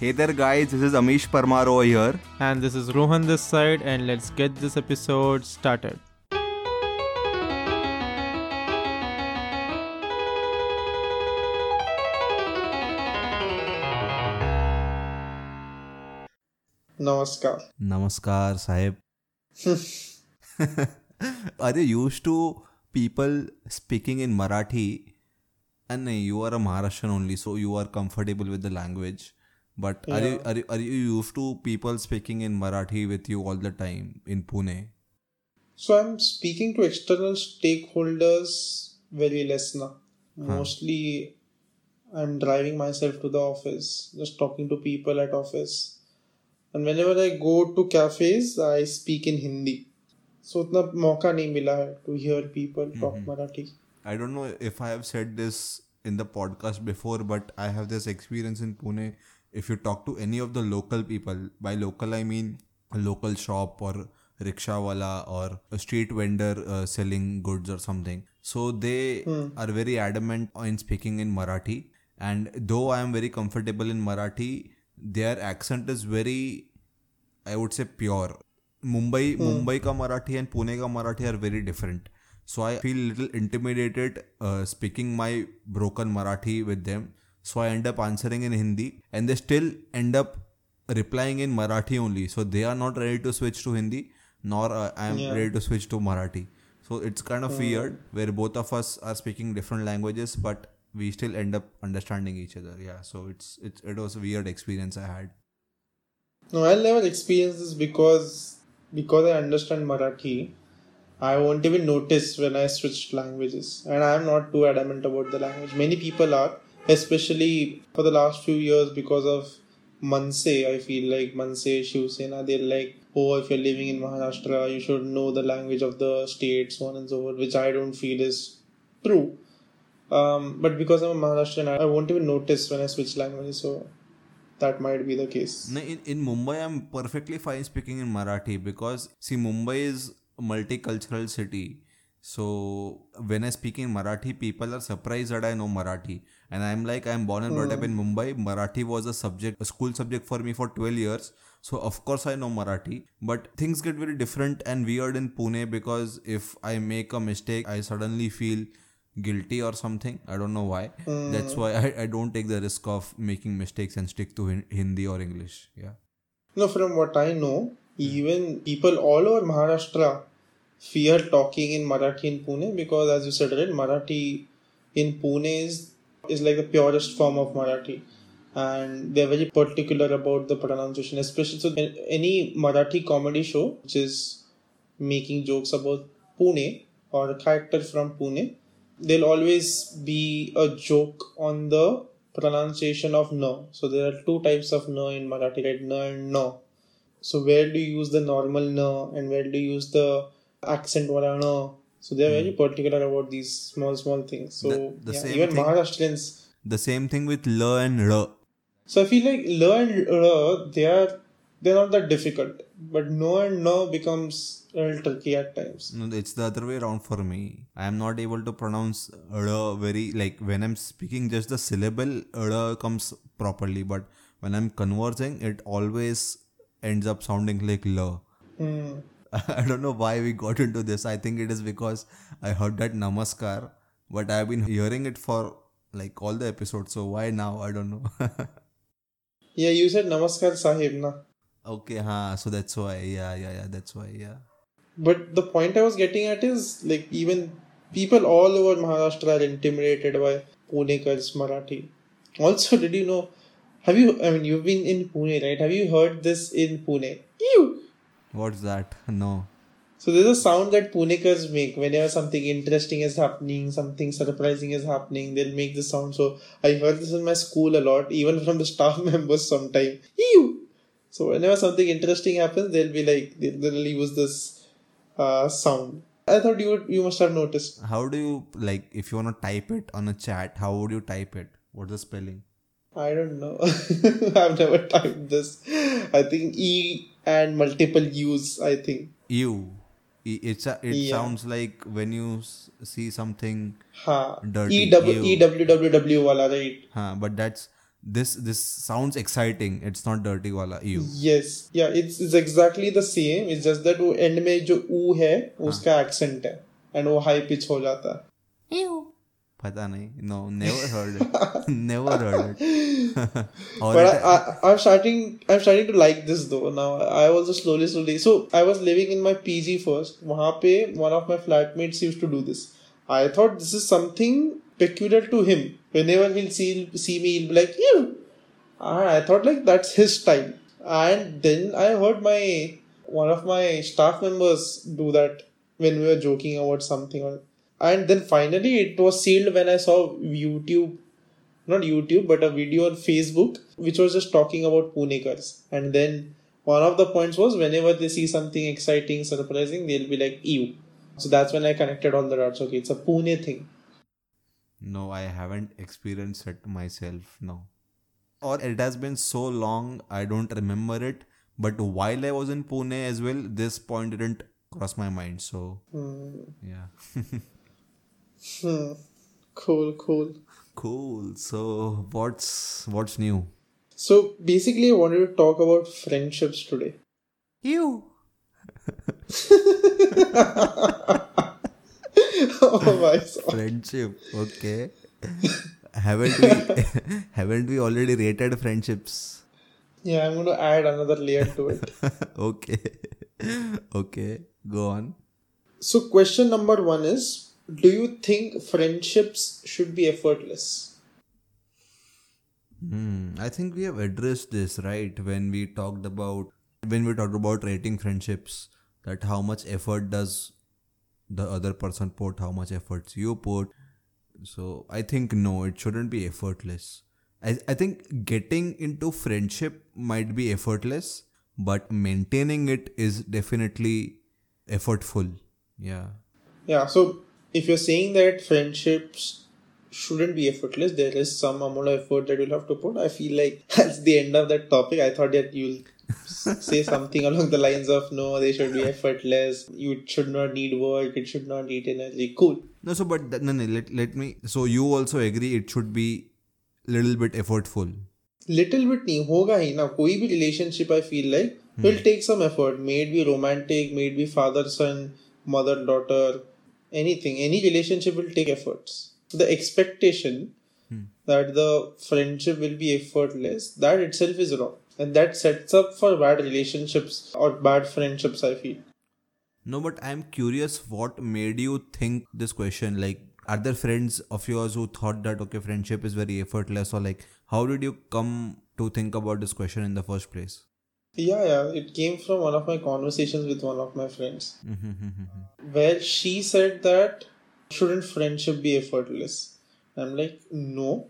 Hey there, guys. This is Amish Parmar over here. And this is Rohan this side, and let's get this episode started. Namaskar. Namaskar, Sahib. Are you used to people speaking in Marathi? Ah, and no, you are a Maharashtrian only, so you are comfortable with the language. But are you are you, are you used to people speaking in Marathi with you all the time in Pune? So I'm speaking to external stakeholders very less now. Mostly I'm driving myself to the office, just talking to people at office. And whenever I go to cafes, I speak in Hindi. So उतना मौका नहीं मिला है to hear people talk Marathi. I don't know if I have said this in the podcast before, but I have this experience in Pune. If you talk to any of the local people, by local I mean a local shop or rickshaw wala or a street vendor uh, selling goods or something. So they are very adamant in speaking in Marathi. And though I am very comfortable in Marathi, their accent is very, I would say, pure. Mumbai, Mumbai ka Marathi and Pune ka Marathi are very different. So I feel little intimidated uh, speaking my broken Marathi with them. So I end up answering in Hindi, and they still end up replying in Marathi only. So they are not ready to switch to Hindi, nor uh, I am Yeah. ready to switch to Marathi. So it's kind of weird where both of us are speaking different languages, but we still end up understanding each other. Yeah. So it's it's it was a weird experience I had. No, I'll never experience this because because I understand Marathi. I won't even notice when I switch languages, and I'm not too adamant about the language. Many people are, especially for the last few years because of Manse. I feel like Manse, Shiv Sena, they're like, oh, if you're living in Maharashtra, you should know the language of the state, so on and so forth, which I don't feel is true. Um, but because I'm a Maharashtrian, I won't even notice when I switch languages, so that might be the case. No, in, in Mumbai, I'm perfectly fine speaking in Marathi because, see, Mumbai is a multicultural city. So, when I speak in Marathi, people are surprised that I know Marathi. And I'm like, I'm born and brought up in hmm. Mumbai. Marathi was a subject, a school subject for me for 12 years. So, of course, I know Marathi. But things get very different and weird in Pune because if I make a mistake, I suddenly feel guilty or something. I don't know why. Hmm. That's why I, I don't take the risk of making mistakes and stick to Hindi or English. Yeah. No, from what I know, hmm. even people all over Maharashtra fear talking in Marathi in Pune because, as you said, right, Marathi in Pune is, is like the purest form of Marathi. And they're very particular about the pronunciation, especially so any Marathi comedy show which is making jokes about Pune or a character from Pune, there'll always be a joke on the pronunciation of no. So there are two types of no in Marathi, right? No and no. So where do you use the normal no and where do you use the accent no? So they're very particular about these small small things. So Hmm. The- the yeah, even thing- Maharashtrians. The same thing with L and R. So I feel like lo and r they are they're not that difficult, but no and no becomes a little tricky at times. No, it's the other way around for me. I am not able to pronounce R very like when I'm speaking, just the syllable R comes properly, but when I'm conversing, it always ends up sounding like L. Hmm. I don't know why we got into this. I think it is because I heard that Namaskar, but I've been hearing it for like all the episodes. So why now? I don't know. Yeah, you said Namaskar Sahib, na. okay, huh. So that's why. Yeah, yeah, yeah. That's why. Yeah. But the point I was getting at is like even people all over Maharashtra are intimidated by Punekar's Marathi. Also, did you know? Have you? I mean, you've been in Pune, right? Have you heard this in Pune? What's that? No. So there's a sound that Punekars make whenever something interesting is happening, something surprising is happening. They'll make this sound. So I heard this in my school a lot, even from the staff members. Sometime, ew. So whenever something interesting happens, they'll be like, they'll, they'll use this uh, sound. I thought you would, you must have noticed. How do you like if you wanna type it on a chat? How would you type it? What's the spelling? I don't know. I've never typed this. I think E and multiple U's. I think. E- It's a, it Yeah. sounds like when you see something, Ha. Dirty. E w E W W W wala right. huh, but that's this this sounds exciting. It's not dirty wala. You. yes yeah it's it's exactly the same it's just that वो end में जो ऊ है उसका accent है and वो high pitch हो जाता है पता नहीं. No, never heard it. never heard it. Or but it- I, I, I'm starting I'm starting to like this though now I also slowly slowly so I was living in my PG first वहाँ पे one of my flatmates used to do this I thought this is something peculiar to him whenever he'll see see me he'll be like you and I thought like that's his style and then I heard my one of my staff members do that when we were joking about something or and then finally it was sealed when I saw YouTube not YouTube, but a video on Facebook which was just talking about Punekars. And then one of the points was whenever they see something exciting, surprising, they'll be like, ew. So that's when I connected all the dots. Okay, it's a Pune thing. No, I haven't experienced it myself. No. Or it has been so long, I don't remember it. But while I was in Pune as well, this point didn't cross my mind. So, hmm. yeah. Hmm. Cool, cool. cool. So, what's what's new? So basically, I wanted to talk about friendships today. You. oh my god. Friendship. Okay. haven't we haven't we already rated friendships? Yeah, I'm going to add another layer to it. okay. okay. Go on. So, question number one is Do you think friendships should be effortless? Hmm, I think we have addressed this right when we talked about when we talked about rating friendships that how much effort does the other person put, how much efforts you put. So I think no, it shouldn't be effortless. I, I think getting into friendship might be effortless, but maintaining it is definitely effortful. Yeah. Yeah, so if you're saying that friendships shouldn't be effortless, there is some amount of effort that you'll have to put. I feel like that's the end of that topic. I thought that you'll s- say something along the lines of no, they should be effortless. You should not need work. It should not need energy. Cool. No, so but th- no, no, let, let me. So you also agree it should be little bit effortful. Little bit नहीं होगा ही ना कोई भी relationship I feel like will take some effort made be romantic made B father sun mother daughter anything any relationship will take efforts the expectation hmm. that the friendship will be effortless that itself is wrong and that sets up for bad relationships or bad friendships i feel No, but I'm curious what made you think this question? Like, are there friends of yours who thought that, okay, friendship is very effortless? Or, like, how did you come to think about this question in the first place? Yeah yeah it came from one of my conversations with one of my friends. Mm-hmm. Where she said that shouldn't friendship be effortless? I'm like no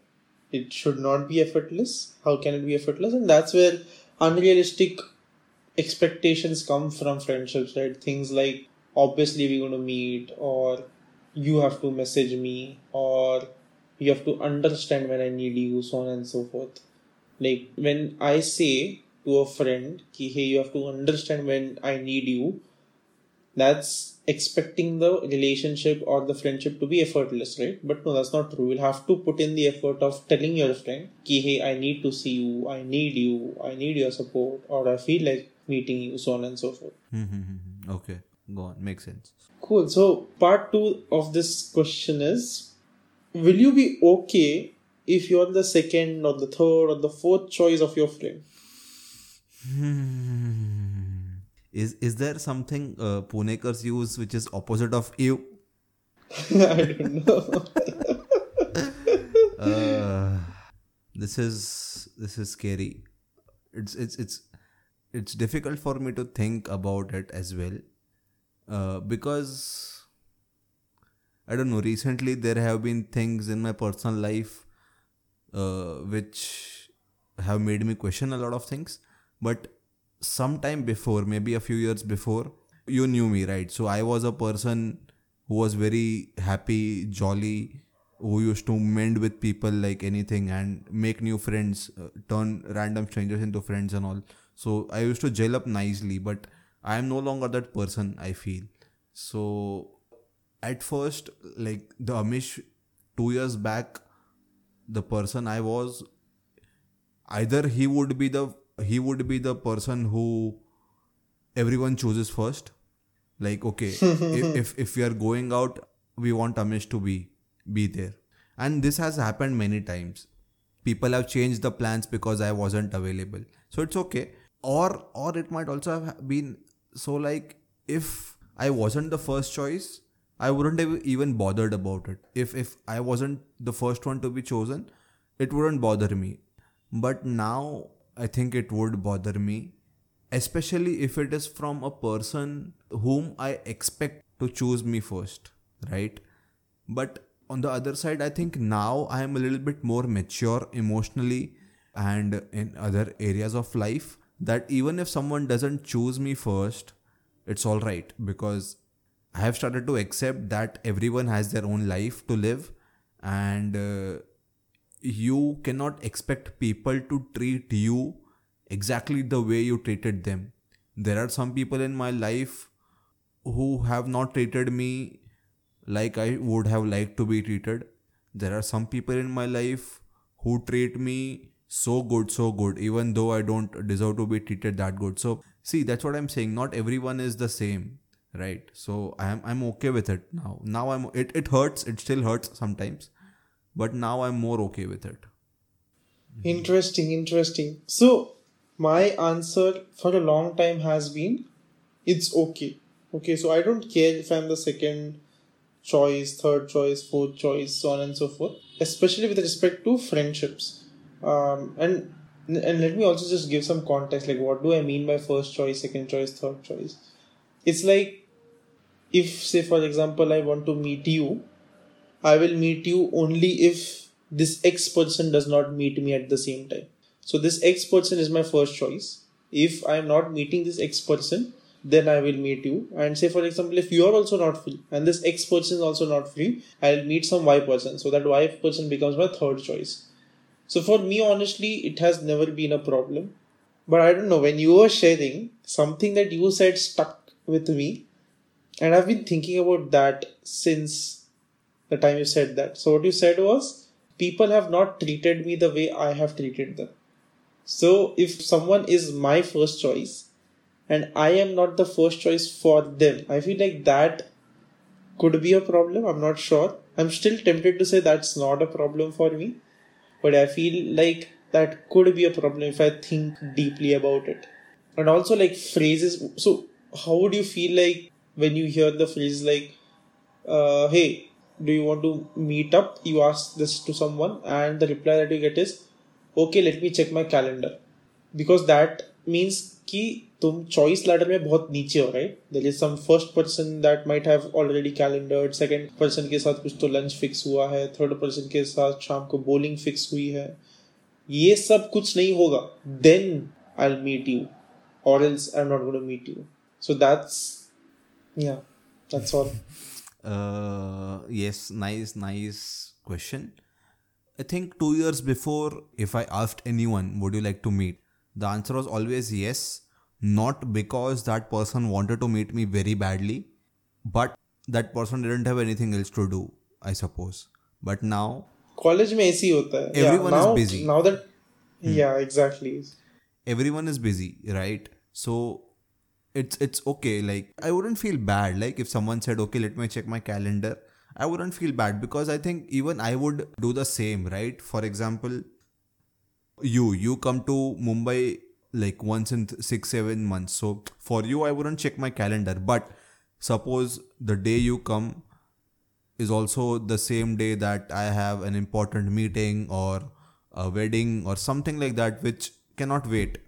it should not be effortless. How can it be effortless? And that's where unrealistic expectations come from friendships right? Things like obviously we're going to meet or you have to message me or you have to understand when i need you so on and so forth. Like when i say to a friend ki, hey you have to understand when i need you that's expecting the relationship or the friendship to be effortless, right? But no, that's not true. You'll have to put in the effort of telling your friend, ki, hey, I need to see you, I need you, I need your support, or I feel like meeting you, so on and so forth. Hmm, hmm, hmm, okay, go on. Makes sense. Cool. So, part two of this question is Will you be okay if you're the second or the third or the fourth choice of your friend? Is is there something uh, Punekars use which is opposite of you? I don't know. uh, this is this is scary. It's it's it's it's difficult for me to think about it as well, uh, because I don't know. Recently, there have been things in my personal life uh, which have made me question a lot of things. But sometime before, maybe a few years before, you knew me, right? So I was a person who was very happy, jolly, who used to mend with people like anything and make new friends, uh, turn random strangers into friends and all. So I used to gel up nicely, but I am no longer that person, I feel. So at first, like the Amish two years back, the person I was, either he would be the he would be the person who everyone chooses first. Like okay if, if if we are going out we want amish to be be there. And this has happened many times. People have changed the plans because i wasn't available. So it's okay. Or or it might also have been so like if i wasn't the first choice i wouldn't have even bothered about it. If if i wasn't the first one to be chosen it wouldn't bother me. But now i think it would bother me especially if it is from a person whom i expect to choose me first right? But on the other side i think now i am a little bit more mature emotionally and in other areas of life that even if someone doesn't choose me first it's all right because i have started to accept that everyone has their own life to live and uh, you cannot expect people to treat you exactly the way you treated them there are some people in my life who have not treated me like I would have liked to be treated. There are some people in my life who treat me so good, so good, even though I don't deserve to be treated that good. So, see, that's what I'm saying. Not everyone is the same, right? So, I'm I'm okay with it now. Now I'm it it hurts. It still hurts sometimes, but now I'm more okay with it. Interesting, interesting. So, my answer for a long time has been it's okay. Okay, so I don't care if I'm the second choice, third choice, fourth choice, so on and so forth, especially with respect to friendships. Um, and and let me also just give some context like what do I mean by first choice, second choice, third choice? It's like if say for example I want to meet you, I will meet you only if this X person does not meet me at the same time. So this X person is my first choice. If I am not meeting this X person, then I will meet you. And say, for example, if you are also not free and this X person is also not free, I'll meet some Y person. So that Y person becomes my third choice. So for me, honestly, it has never been a problem. But I don't know, when you were sharing, something that you said stuck with me. And I've been thinking about that since the time you said that. So what you said was, people have not treated me the way I have treated them. So if someone is my first choice, and I am not the first choice for them. I feel like that could be a problem. I'm not sure. I'm still tempted to say that's not a problem for me, but I feel like that could be a problem if I think deeply about it. And also, like phrases. So, how would you feel like when you hear the phrase like, uh, "Hey, do you want to meet up?" You ask this to someone, and the reply that you get is, "Okay, let me check my calendar," because that means कि तुम choice ladder में बहुत नीचे हो right there is some first person that might have already calendared second person के साथ कुछ तो लंच फिक्स हुआ है थर्ड पर्सन के साथ शाम को बोलिंग फिक्स हुई है ये सब कुछ नहीं होगा then I meet you or else I'm not going to meet you. So that's, yeah, that's all. Uh, yes, nice, nice question. I think two years before, if I asked anyone, would you like to meet? The answer was always yes not because that person wanted to meet me very badly, but that person didn't have anything else to do, I suppose. But now, college में ऐसी होता है. Everyone yeah, now, is busy. Now that, hmm. yeah, exactly. Everyone is busy, right? So it's it's okay. Like I wouldn't feel bad. Like if someone said, okay, let me check my calendar. I wouldn't feel bad because I think even I would do the same, right? For example, you you come to Mumbai like once in th- six seven months so for you i wouldn't check my calendar but suppose the day you come is also the same day that i have an important meeting or a wedding or something like that which cannot wait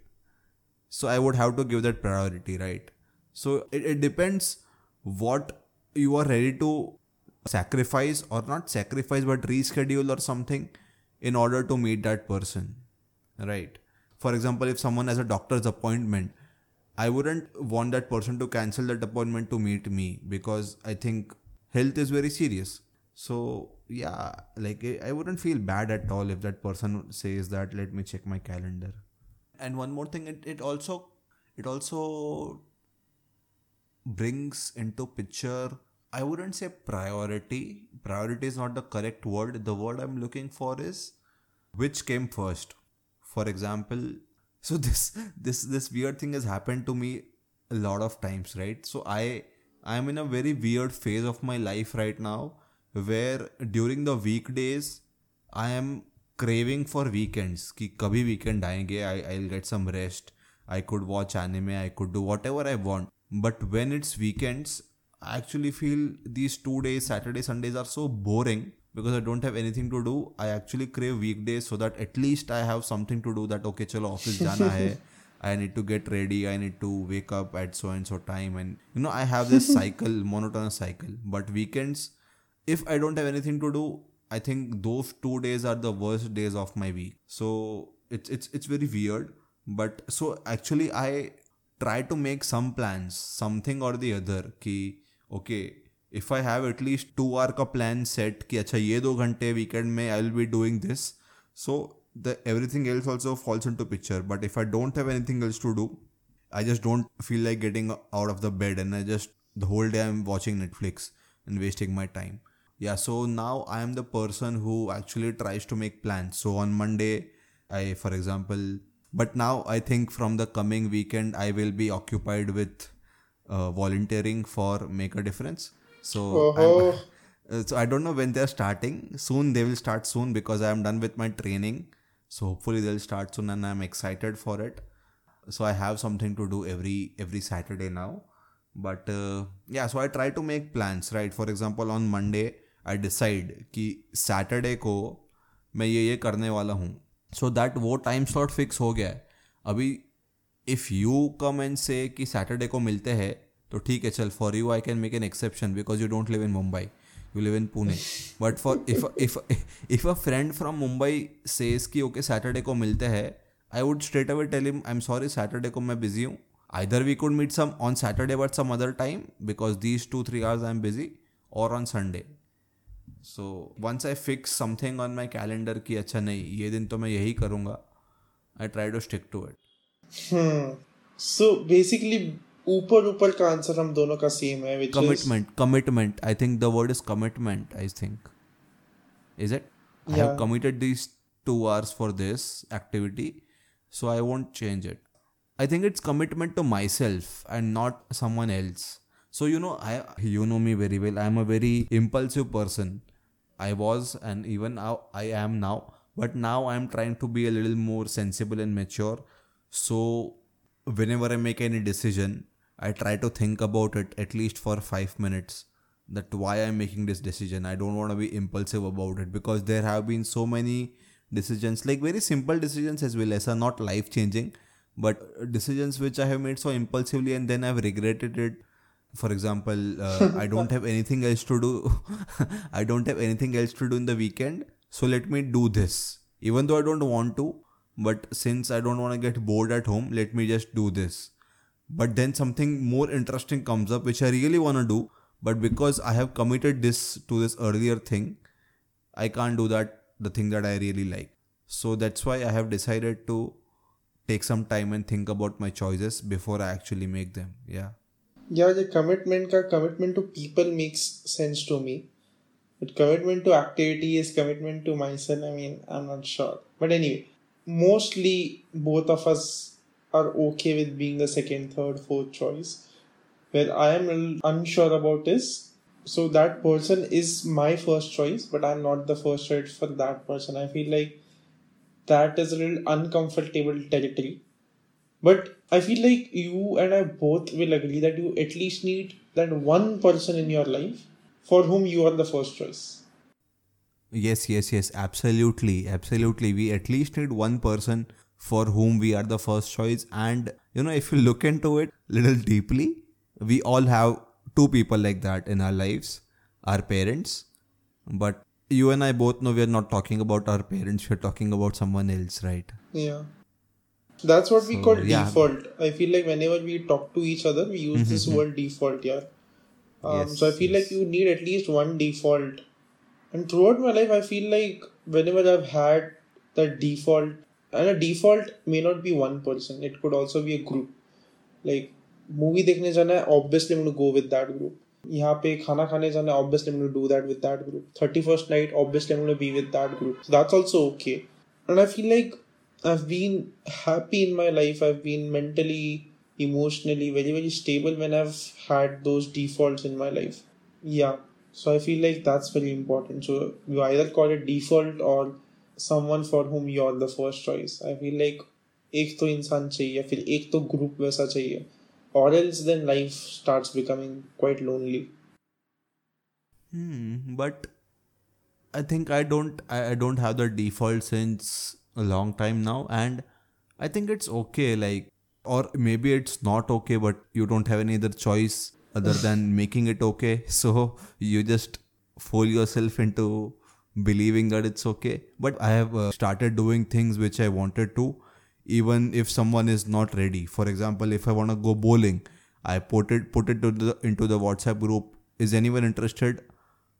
so i would have to give that priority right? So it, it depends what you are ready to sacrifice or not sacrifice but reschedule or something in order to meet that person right? For example if someone has a doctor's appointment i wouldn't want that person to cancel that appointment to meet me because i think health is very serious. So yeah like i wouldn't feel bad at all if that person says that let me check my calendar and one more thing it, it also it also brings into picture i wouldn't say priority. Priority is not the correct word. The word i'm looking for is which came first. For example so this this this weird thing has happened to me a lot of times right? So i i am in a very weird phase of my life right now where during the weekdays i am craving for weekends कि कभी weekend आएंगे I I'll get some rest I could watch anime I could do whatever I want but when it's weekends I actually feel these two days Saturday Sundays are so boring because I don't have anything to do I actually crave weekdays so that at least I have something to do that okay चलो office जाना है I need to get ready I need to wake up at so and so time and you know I have this cycle monotonous cycle but weekends if I don't have anything to do I think those two days are the worst days of my week. So it's it's it's very weird. But so actually I try to make some plans, something or the other. Ki okay, if I have at least two hour का plan set कि अच्छा ये दो घंटे weekend में I will be doing this. So the everything else also falls into picture. But if I don't have anything else to do, I just don't feel like getting out of the bed and I just the whole day I'm watching Netflix and wasting my time yeah so now i am the person who actually tries to make plans. So on monday i for example but now i think from the coming weekend i will be occupied with uh, volunteering for make a difference. So Uh-huh. uh, so i don't know when they're starting. Soon they will start soon because i am done with my training. So hopefully they'll start soon and i'm excited for it. So i have something to do every every saturday now. But uh, yeah so i try to make plans right? For example on monday I decide कि Saturday को मैं ये ये करने वाला हूँ। So that वो time slot fix हो गया है। अभी इफ़ यू कम एंड से कि सैटरडे को मिलते हैं तो ठीक है, चल for you I can make an exception because you don't live in Mumbai you live in Pune but for if if if a friend from Mumbai says कि ओके सैटरडे को मिलते हैं I would straight away tell him I am sorry Saturday को मैं busy हूँ. Either we could meet some on saturday, but some other time, because these two, three hours i'm busy, or on sunday. So once I fix something on my calendar कि अच्छा नहीं ये दिन तो मैं यही करूँगा I try to stick to it so basically ऊपर ऊपर का आंसर हम दोनों का सेम है which is commitment commitment I think the word is commitment I think is it I have Yeah. committed these two hours for this activity so i won't change it i think it's commitment to myself and not someone else so you know i you know me very well i'm a very impulsive person i was and even now i am now. But now i'm trying to be a little more sensible and mature. So whenever i make any decision i try to think about it at least for 5 minutes. That why i'm making this decision. I don't want to be impulsive about it because there have been so many decisions like very simple decisions as well as are not life changing but decisions which i have made so impulsively and then i've regretted it for example uh, i don't have anything else to do. I don't have anything else to do in the weekend. So let me do this. Even though i don't want to but since i don't want to get bored at home let me just do this. But then something more interesting comes up which i really want to do. But because i have committed this to this earlier thing i can't do that the thing that i really like. So that's why i have decided to take some time and think about my choices before i actually make them. Yeah yeah the commitment का commitment to people makes sense to me. But commitment to activity is commitment to myself i mean i'm not sure. But anyway mostly both of us are okay with being the second third fourth choice. Where i am unsure about is so that person is my first choice but i'm not the first choice for that person. I feel like that is a little uncomfortable territory. But I feel like you and I both will agree that you at least need that one person in your life for whom you are the first choice. Yes, yes, yes, absolutely, absolutely. We at least need one person for whom we are the first choice. And you know, if you look into it little deeply, we all have two people like that in our lives our parents. But you and I both know we are not talking about our parents, we're talking about someone else, right? Yeah. That's what we So, call yeah. default. I feel like whenever we talk to each other, we use this word default, yeah. Um, Yes, so I feel like yes. you need at least one default. And throughout my life, I feel like whenever I've had that default, and a default may not be one person, it could also be a group. Like movie देखने जाना है obviously I'm going to go with that group. यहाँ पे खाना खाने जाना है obviously I'm going to do that with that group. 31st night obviously I'm going to be with that group. So that's also okay. And I feel like I've been happy in my life. I've been mentally, emotionally very, very stable when I've had those defaults in my life. Yeah. So I feel like that's very important. So you either call it default or someone for whom you're the first choice. I feel like एक तो इंसान चाहिए या फिर एक तो group वैसा चाहिए or else then life starts becoming quite lonely. Hmm, but I think I don't I, I don't have the default since a long time now and I think it's okay like or maybe it's not okay but you don't have any other choice other than making it okay. So you just fool yourself into believing that it's okay. But I have uh, started doing things which I wanted to even if someone is not ready. For example if I want to go bowling I put it put it to the, into the WhatsApp group is anyone interested?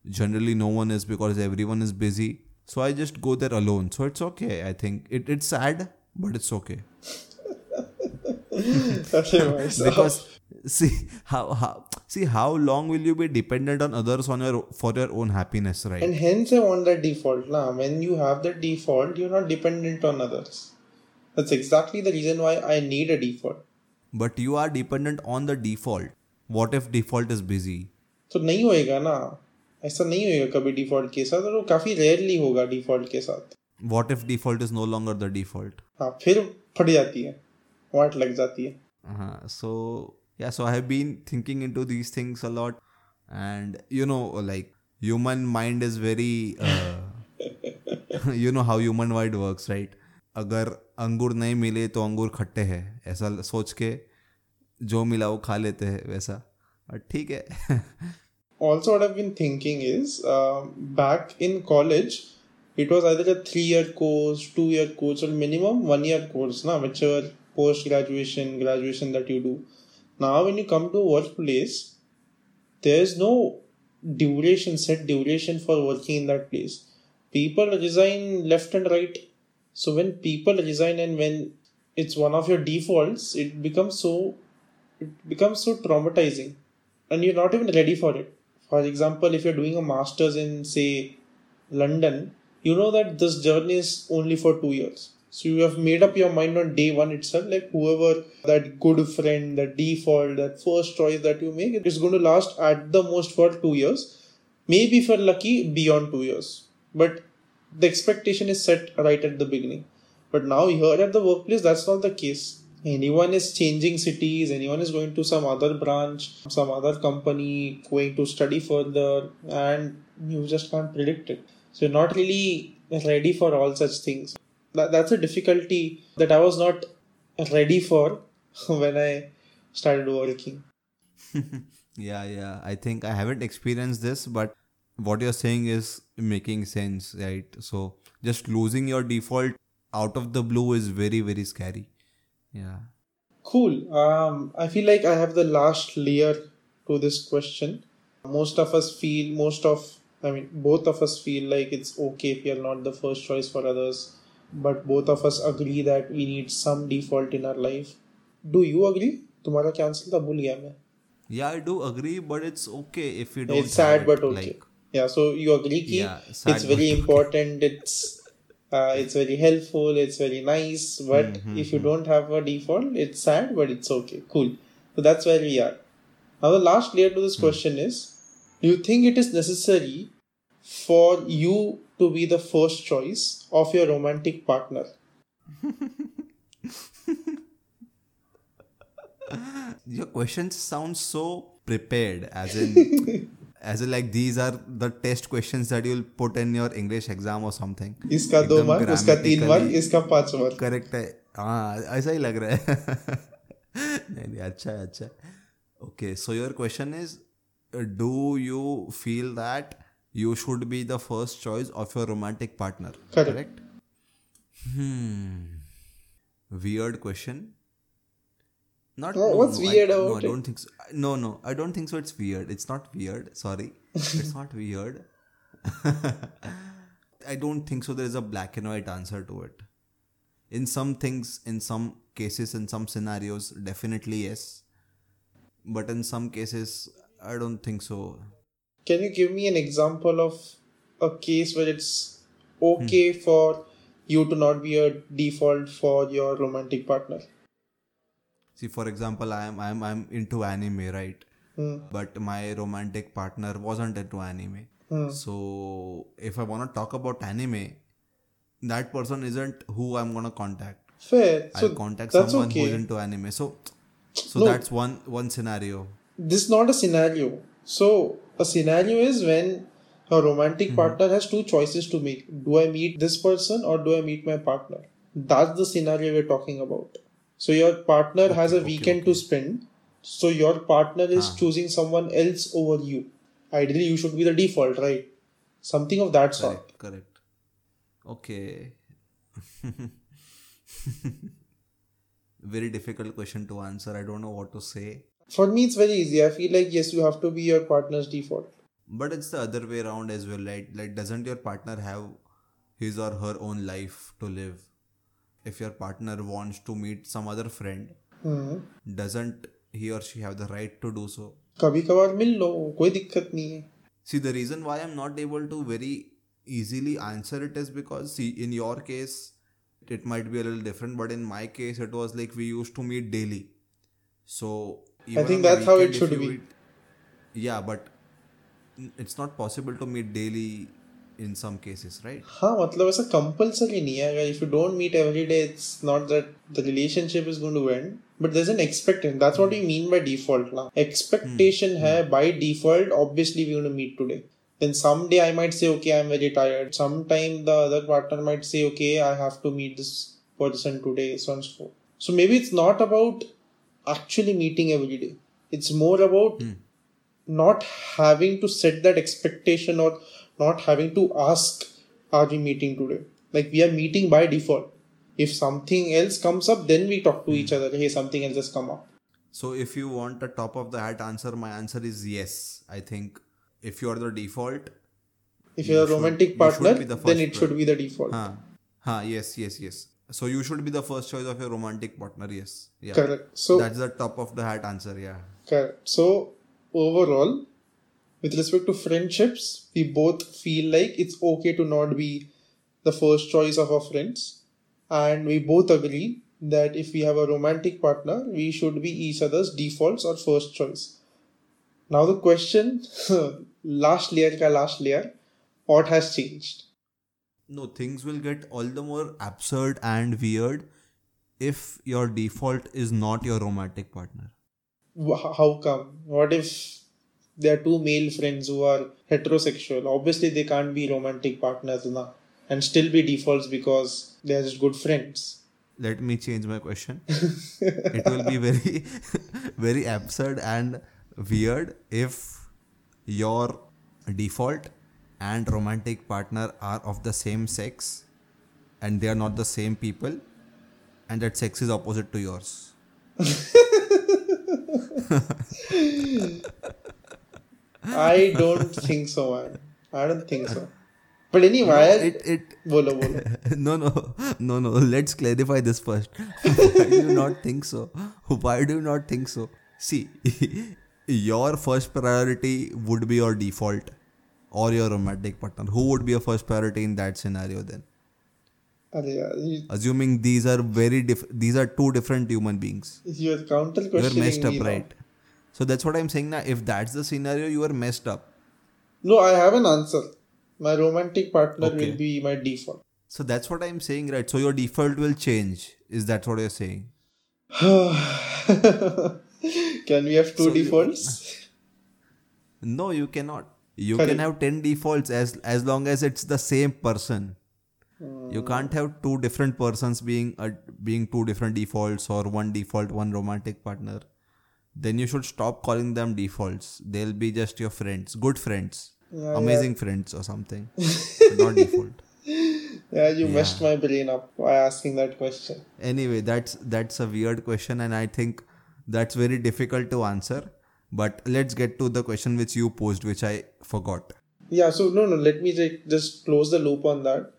Generally no one is because everyone is busy so I just go there alone. So it's okay. I think. It, it's sad, but it's okay. because see how, how see how long will you be dependent on others on your for your own happiness right? And hence i want that default now when you have that default you're not dependent on others. That's exactly the reason why i need a default. But you are dependent on the default. What if default is busy? So nahi hoega na. ऐसा नहीं होगा कभी default के साथ और वो काफ़ी rarely होगा डिफ़ॉल्ट के साथ। What if default is no longer the default हाँ फिर फट जाती है वाट लग जाती है। हाँ सो या so I have been thinking into these things a lot and you know like human mind is very you know how human mind works right अगर अंगूर नहीं मिले तो अंगूर खट्टे हैं ऐसा सोच के जो मिला वो खा लेते हैं वैसा। ठीक है। also what i've been thinking is uh, back in college it was either a three year course two year course or minimum one year course na whichever post graduation graduation that you do. Now when you come to workplace there's no duration set duration for working in that place. People resign left and right. So when people resign and when it's one of your defaults it becomes so it becomes so traumatizing and you're not even ready for it for example if you're doing a master's in say london you know that this journey is only for two years. So you have made up your mind on day one itself like whoever that good friend that default that first choice that you make it is going to last at the most for two years. Maybe if you're lucky beyond two years. But the expectation is set right at the beginning. But now here at the workplace that's not the case anyone is changing cities anyone is going to some other branch some other company going to study further and you just can't predict it. So you're not really ready for all such things. That, that's a difficulty that i was not ready for when i started working. Yeah yeah. I think i haven't experienced this but what you're saying is making sense right? So just losing your default out of the blue is very very scary yeah. Cool. Um, I feel like I have the last layer to this question. Most of us feel, most of, I mean, both of us feel like it's okay if you're not the first choice for others, but both of us agree that we need some default in our life. Do you agree? तुम्हारा cancel था भूल गया मैं Yeah, I do agree, but it's okay if you don't. It's sad, have but it, okay. Like, yeah, so you agree ki Yeah, sad it's very but okay. important. It's uh, it's very helpful. It's very nice. But Mm-hmm, if you don't have a default, it's sad, but it's okay. Cool. So that's where we are. Now the last layer to this Hmm. question is: Do you think it is necessary for you to be the first choice of your romantic partner? your questions sound so prepared, as in, as a like these are the test question put in your English exam और something इसका दो mark उसका तीन mark इसका पाँच mark correct है. हाँ ऐसा ही लग रहा है. नहीं नहीं अच्छा है अच्छा okay so your question is do you feel that you should be the first choice of your romantic partner correct weird question not Oh, what's I- weird no, about i it? don't think so no no i don't think so. It's weird. It's not weird. Sorry. It's not weird. I don't think so. There is a black and white answer to it. In some things in some cases in some scenarios definitely yes. But in some cases i don't think so. Can you give me an example of a case where it's okay hmm. for you to not be a default for your romantic partner? See, for example, I am I'm I'm into anime, right? Hmm. But my romantic partner wasn't into anime. Hmm. So if I wanna talk about anime, that person isn't who I'm gonna contact. Fair. So I'll contact that's someone okay. who's into anime. So so No. that's one one scenario. this is not a scenario. So a scenario is when a romantic Mm-hmm. partner has two choices to make. Do I meet this person or do I meet my partner? That's the scenario we're talking about. So your partner has a okay, weekend to spend. So your partner is ah. choosing someone else over you. Ideally, you should be the default, right? Something of that sort. Correct, correct. Okay. Very difficult question to answer. I don't know what to say. For me, it's very easy. I feel like yes, you have to be your partner's default. But it's the other way around as well, right? Like, doesn't your partner have his or her own life to live? If your partner wants to meet some other friend, Hmm. doesn't he or she have the right to do so? कभी कभार मिल लो कोई दिक्कत नहीं है See, the reason why I'm not able to very easily answer it is because, see, in your case, it might be a little different, but in my case, it was like we used to meet daily. So, even think on a that's how it weekend, if should you be. meet- yeah, but it's not possible to meet daily in some cases, right? हाँ मतलब ऐसा compulsory नहीं है अगर if you don't meet every day it's not that the relationship is going to end but there's an expectation that's what we mean by default now expectation है by default obviously we're going to meet today then someday I might say okay I'm very tired sometime the other partner might say okay I have to meet this person today so on and so forth so maybe it's not about actually meeting every day it's more about not having to set that expectation or not having to ask are we meeting today like we are meeting by default if something else comes up then we talk to each hmm. other hey something else has come up So, if you want a top of the hat answer, my answer is yes. I think if you are the default, if you're a romantic should partner the then it should be the default huh, huh, yes, yes, yes. So, you should be the first choice of your romantic partner, yes. Yeah. correct so That's the top of the hat answer, yeah. correct so overall with respect to friendships we both feel like it's okay to not be the first choice of our friends. And we both agree that if we have a romantic partner we should be each other's defaults or first choice. Now the question last layer ka last layer what has changed? No, things will get all the more absurd and weird if your default is not your romantic partner. How come what if there are two male friends who are heterosexual obviously they can't be romantic partners now and still be defaults because they're just good friends Let me change my question. it will be very, very absurd and weird if your default and romantic partner are of the same sex and they are not the same people and that sex is opposite to yours. I don't think so, man. I don't think so. But anyway, no, it it bolo, bolo. no no no no. Let's clarify this first. Why do you not think so? Why do you not think so? See, your first priority would be your default or your romantic partner. Who would be your first priority in that scenario then? Assuming these are very diff- these are two different human beings. You're counter questioning. You're messed up, right? So that's what I'm saying now. If that's the scenario, you are messed up. No, I have an answer. My romantic partner Okay. will be my default. So that's what I'm saying, right? So your default will change. Is that what you're saying? Can we have two So you- defaults? No, you cannot. You Correct. can have 10 defaults as as long as it's the same person. You can't have two different persons being uh, being two different defaults or one default, one romantic partner. Then you should stop calling them defaults. They'll be just your friends, good friends, Yeah, amazing friends or something. Not default. Yeah, you messed my brain up by asking that question. Anyway, that's that's a weird question, and I think that's very difficult to answer. But let's get to the question which you posed, which I forgot. Yeah, so no, no, let me just close the loop on that.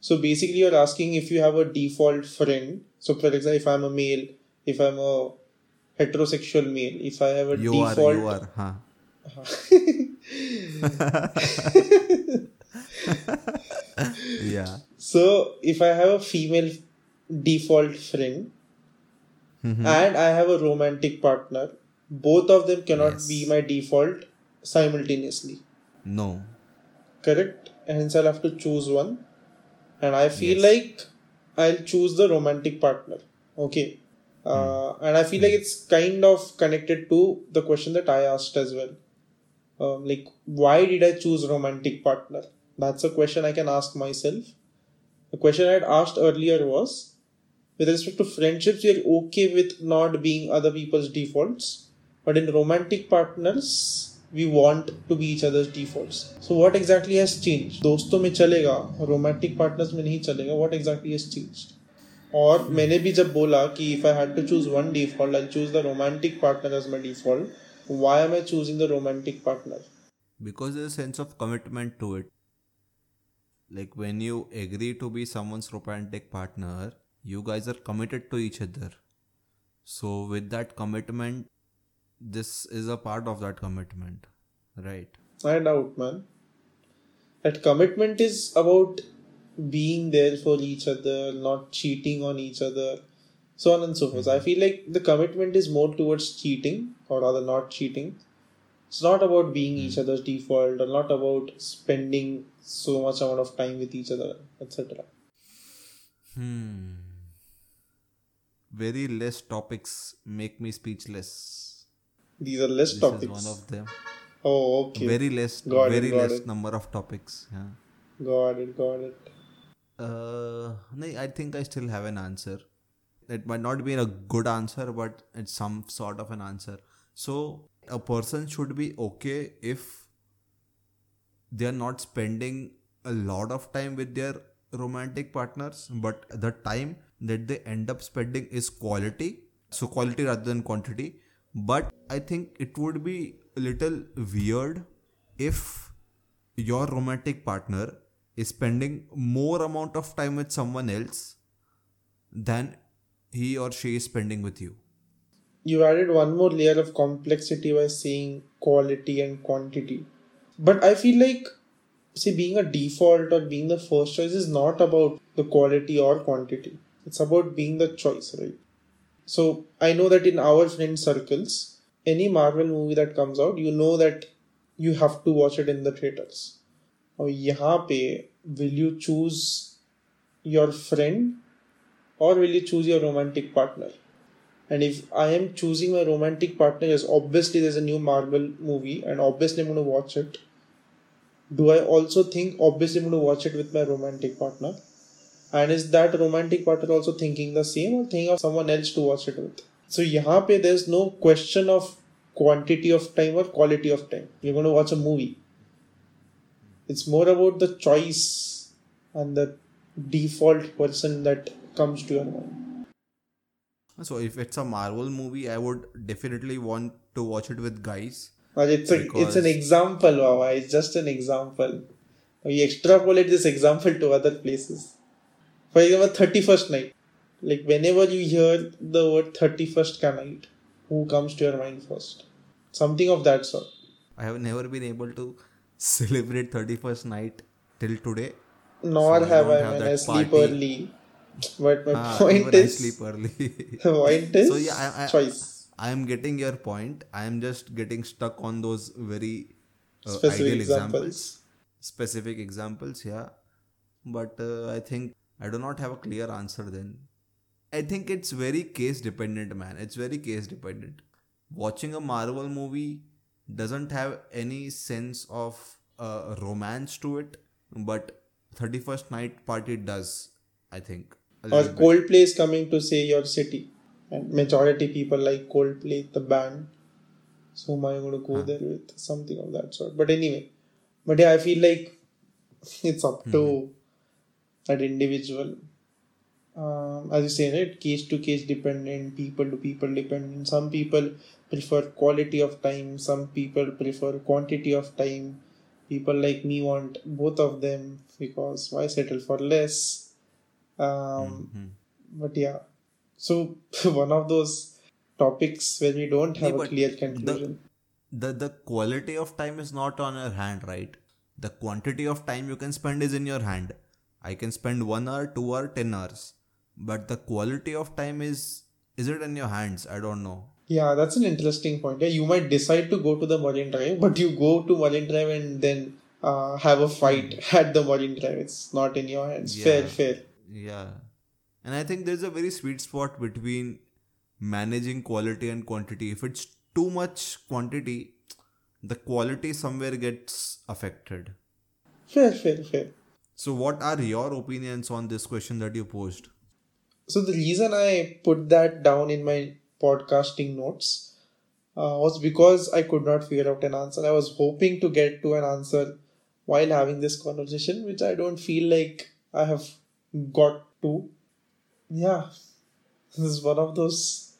So basically, you're asking if you have a default friend. So, for example, if I'm a male, if I'm a heterosexual male, if I have a You default. are, you are, huh? yeah. So if I have a female default friend Mm-hmm. and I have a romantic partner, both of them cannot Yes. be my default simultaneously. No. Correct? Hence I'll have to choose one. And I feel Yes. like I'll choose the romantic partner. Okay. Uh, and I feel like it's kind of connected to the question that I asked as well. Um, like, why did I choose romantic partner? That's a question I can ask myself. The question I had asked earlier was, with respect to friendships, we are okay with not being other people's defaults, but in romantic partners, we want to be each other's defaults. So what exactly has changed? दोस्तों में चलेगा romantic partners में नहीं चलेगा what exactly has changed? और मैंने भी जब बोला कि if I had to choose one default I choose the romantic partner as my default why am I choosing the romantic partner because there is a sense of commitment to it like when you agree to be someone's romantic partner you guys are committed to each other so with that commitment this is a part of that commitment right I doubt man that commitment is about being there for each other, not cheating on each other, so on and so forth. I feel like the commitment is more towards cheating, or rather, not cheating. It's not about being each other's default, or not about spending so much amount of time with each other, etc. Hmm. Very less topics make me speechless. These are less This topics. is one of them. oh, okay. Very less, Got it, very got less it. number of topics. Yeah. got it, got it. Uh, I think I still have an answer. It might not be a good answer, but it's some sort of an answer. So, a person should be okay if they are not spending a lot of time with their romantic partners, but the time that they end up spending is quality. So, quality rather than quantity. But I think it would be a little weird if your romantic partner is spending more amount of time with someone else than he or she is spending with you you added one more layer of complexity by saying quality and quantity. But I feel like, see, being a default or being the first choice is not about the quality or quantity. It's about being the choice, right? So I know that in our friend circles, any Marvel movie that comes out, you know that you have to watch it in the theaters. और यहाँ पे will you choose your friend or will you choose your romantic partner? And if I am choosing my romantic partner, yes, obviously there's a new Marvel movie, and obviously I'm going to watch it. Do I also think obviously I'm going to watch it with my romantic partner? And is that romantic partner also thinking the same or thinking of someone else to watch it with? So यहाँ पे there's no question of quantity of time or quality of time. You're going to watch a movie. It's more about the choice and the default person that comes to your mind. so if it's a marvel movie i would definitely want to watch it with guys But it's a it's an example, Wawa. It's just an example. We extrapolate this example to other places. For example, thirty first night. Like whenever you hear the word thirty first night, who comes to your mind first? Something of that sort. i have never been able to celebrate 31st night till today Nor So have I have when that I sleep party. early. But my Ah, point even I is sleep early the point is so yeah I, I, choice. I am getting your point i am just getting stuck on those very uh, Specific ideal examples. specific examples yeah but uh, i think i do not have a clear answer then i think it's very case dependent man it's very case dependent watching a marvel movie doesn't have any sense of uh, romance to it but 31st night party does i think a Or. Coldplay is coming to say your city. And majority people like Coldplay, the band. So am I going to go there with something of that sort? But anyway, but yeah, I feel like it's up to that individual. Um, as you say, right? Case to case dependent, people to people dependent. Some people prefer quality of time. Some people prefer quantity of time. People like me want both of them because why settle for less? Um, Mhm. but yeah, so one of those topics where we don't have Yeah, a but clear the- conclusion. the the quality of time is not on your hand right the quantity of time you can spend is in your hand i can spend 1 hour 2 hour 10 hours but the quality of time is is it in your hands i don't know Yeah, that's an interesting point. Yeah, you might decide to go to the Marine Drive, but you go to Marine Drive and then uh, have a fight at the Marine Drive. It's not in your hands. Fair, Yeah. fair. Yeah. And I think there's a very sweet spot between managing quality and quantity. If it's too much quantity, the quality somewhere gets affected. Fair, fair, fair. So, what are your opinions on this question that you posed? So the reason I put that down in my podcasting notes uh, was because I could not figure out an answer. I was hoping to get to an answer while having this conversation, which I don't feel like I have got to. Yeah, this is one of those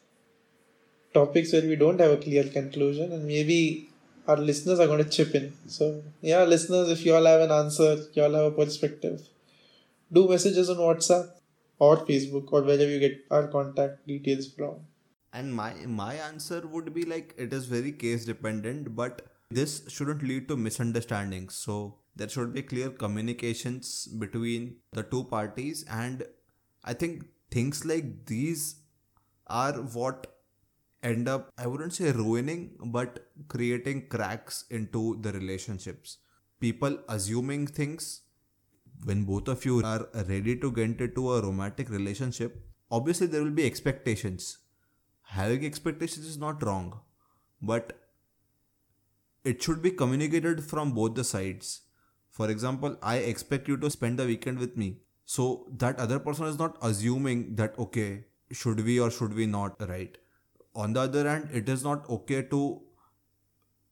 topics where we don't have a clear conclusion, and maybe our listeners are going to chip in. So, yeah, listeners, if you all have an answer, you all have a perspective, do messages on WhatsApp or Facebook or wherever you get our contact details from. And my my answer would be like it is very case dependent, but this shouldn't lead to misunderstandings. So there should be clear communications between the two parties, and I think things like these are what end up I wouldn't say ruining, but creating cracks into the relationships. People assuming things when both of you are ready to get into a romantic relationship, obviously there will be expectations. Having expectations is not wrong, but it should be communicated from both the sides. For example, I expect you to spend the weekend with me. So that other person is not assuming that, okay, should we or should we not, right? On the other hand, it is not okay to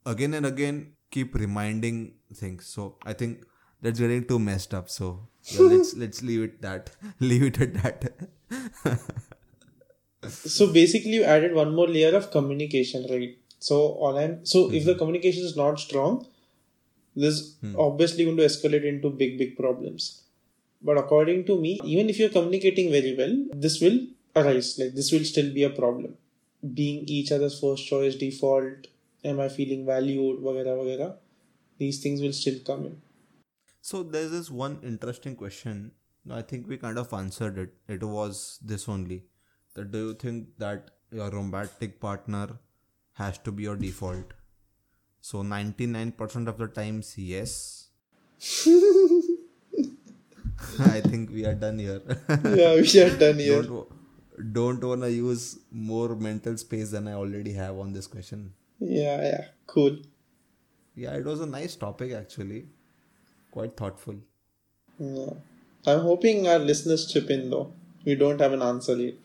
again and again keep reminding things. So I think that's getting too messed up. So yeah, let's let's leave it that leave it at that. so basically you added one more layer of communication right? So online so mm-hmm. if the mm-hmm. communication is not strong this mm. obviously going to escalate into big big problems. But according to me even if you're communicating very well this will arise. Like this will still be a problem. Being each other's first choice default am i feeling valued wagera wagera these things will still come in. So there's this one interesting question. I think we kind of answered it. It was this only. That do you think that your romantic partner has to be your default? So 99% of the times, yes. I think we are done here. Yeah, we are done here. don't don't want to use more mental space than I already have on this question. Yeah, yeah, cool. Yeah, it was a nice topic actually. Quite thoughtful. Yeah. I'm hoping our listeners chip in though. We don't have an answer yet.